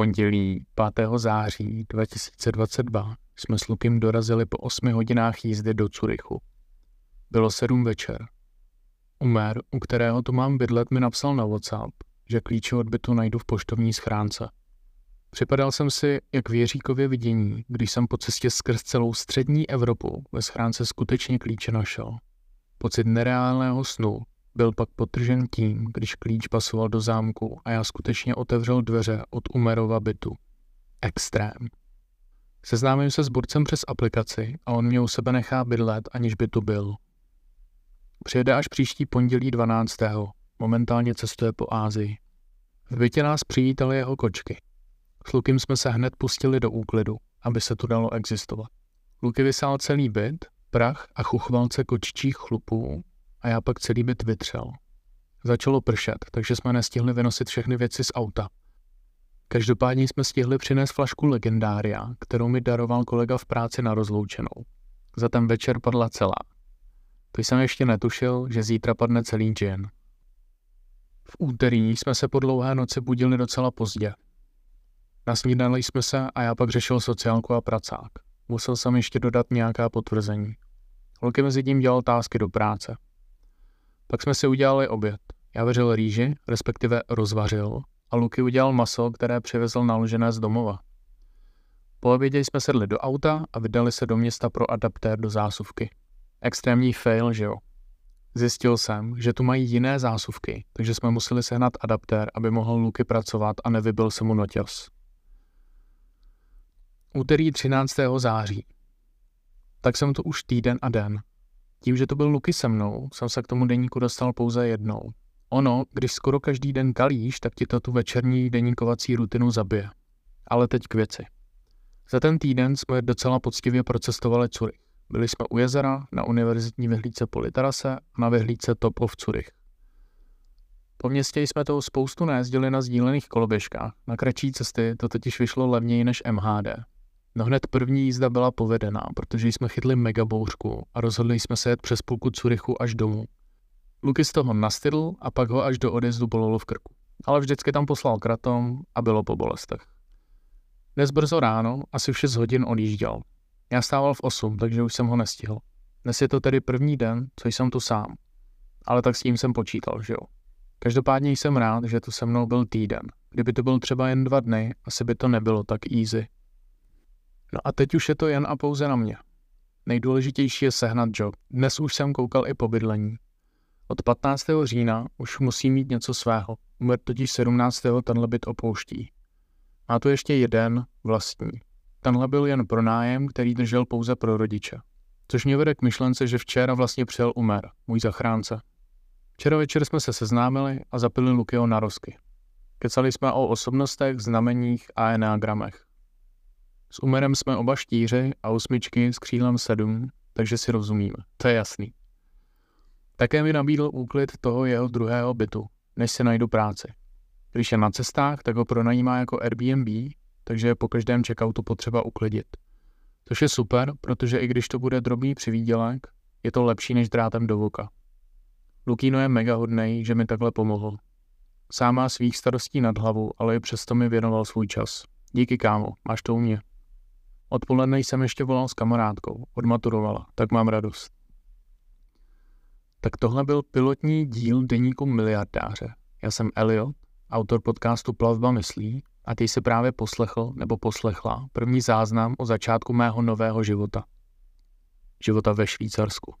pondělí 5. září 2022 jsme s Lukem dorazili po 8 hodinách jízdy do Curychu. Bylo sedm večer. Umer, u kterého tu mám bydlet, mi napsal na WhatsApp, že klíče od bytu najdu v poštovní schránce. Připadal jsem si jak v Jeříkově vidění, když jsem po cestě skrz celou střední Evropu ve schránce skutečně klíče našel. Pocit nereálného snu byl pak potržen tím, když klíč pasoval do zámku a já skutečně otevřel dveře od Umerova bytu. Extrém. Seznámím se s Burcem přes aplikaci a on mě u sebe nechá bydlet, aniž by tu byl. Přijede až příští pondělí 12. Momentálně cestuje po Ázii. V bytě nás přivítali jeho kočky. S Lukem jsme se hned pustili do úklidu, aby se tu dalo existovat. Luky vysál celý byt, prach a chuchvalce kočičích chlupů a já pak celý byt vytřel. Začalo pršet, takže jsme nestihli vynosit všechny věci z auta. Každopádně jsme stihli přinést flašku legendária, kterou mi daroval kolega v práci na rozloučenou. Za ten večer padla celá. To jsem ještě netušil, že zítra padne celý džin. V úterý jsme se po dlouhé noci budili docela pozdě. Nasnídali jsme se a já pak řešil sociálku a pracák. Musel jsem ještě dodat nějaká potvrzení. Holky mezi tím dělal tásky do práce. Pak jsme si udělali oběd. Já vařil rýži, respektive rozvařil, a Luky udělal maso, které přivezl naložené z domova. Po obědě jsme sedli do auta a vydali se do města pro adaptér do zásuvky. Extrémní fail, že jo? Zjistil jsem, že tu mají jiné zásuvky, takže jsme museli sehnat adaptér, aby mohl Luky pracovat a nevybil se mu noťas. Úterý 13. září. Tak jsem tu už týden a den. Tím, že to byl Luky se mnou, jsem se k tomu deníku dostal pouze jednou. Ono, když skoro každý den kalíš, tak ti to tu večerní deníkovací rutinu zabije. Ale teď k věci. Za ten týden jsme docela poctivě procestovali Curych. Byli jsme u jezera, na univerzitní vyhlídce Politerase a na vyhlídce Top of Curych. Po městě jsme toho spoustu nejezdili na sdílených koloběžkách. Na kratší cesty to totiž vyšlo levněji než MHD. No hned první jízda byla povedená, protože jsme chytli megabouřku a rozhodli jsme se jet přes půlku Curychu až domů. Luky z toho nastydl a pak ho až do odjezdu bolelo v krku. Ale vždycky tam poslal kratom a bylo po bolestech. Dnes brzo ráno, asi v 6 hodin odjížděl. Já stával v 8, takže už jsem ho nestihl. Dnes je to tedy první den, co jsem tu sám. Ale tak s tím jsem počítal, že jo. Každopádně jsem rád, že tu se mnou byl týden. Kdyby to byl třeba jen dva dny, asi by to nebylo tak easy. No a teď už je to jen a pouze na mě. Nejdůležitější je sehnat job. Dnes už jsem koukal i po bydlení. Od 15. října už musí mít něco svého. Umr totiž 17. tenhle byt opouští. Má tu ještě jeden vlastní. Tenhle byl jen pro nájem, který držel pouze pro rodiče. Což mě vede k myšlence, že včera vlastně přijel Umer, můj zachránce. Včera večer jsme se seznámili a zapili Lukio na rozky. Kecali jsme o osobnostech, znameních a eneagramech. S Umerem jsme oba štíři a osmičky s křílem sedm, takže si rozumíme, to je jasný. Také mi nabídl úklid toho jeho druhého bytu, než se najdu práci. Když je na cestách, tak ho pronajímá jako Airbnb, takže je po každém checkoutu potřeba uklidit. Což je super, protože i když to bude drobný přivídělek, je to lepší než drátem do voka. Lukino je mega hodnej, že mi takhle pomohl. Sám má svých starostí nad hlavu, ale i přesto mi věnoval svůj čas. Díky kámo, máš to u mě. Odpoledne jsem ještě volal s kamarádkou, odmaturovala, tak mám radost. Tak tohle byl pilotní díl deníku miliardáře. Já jsem Elliot, autor podcastu Plavba myslí a ty se právě poslechl nebo poslechla první záznam o začátku mého nového života. Života ve Švýcarsku.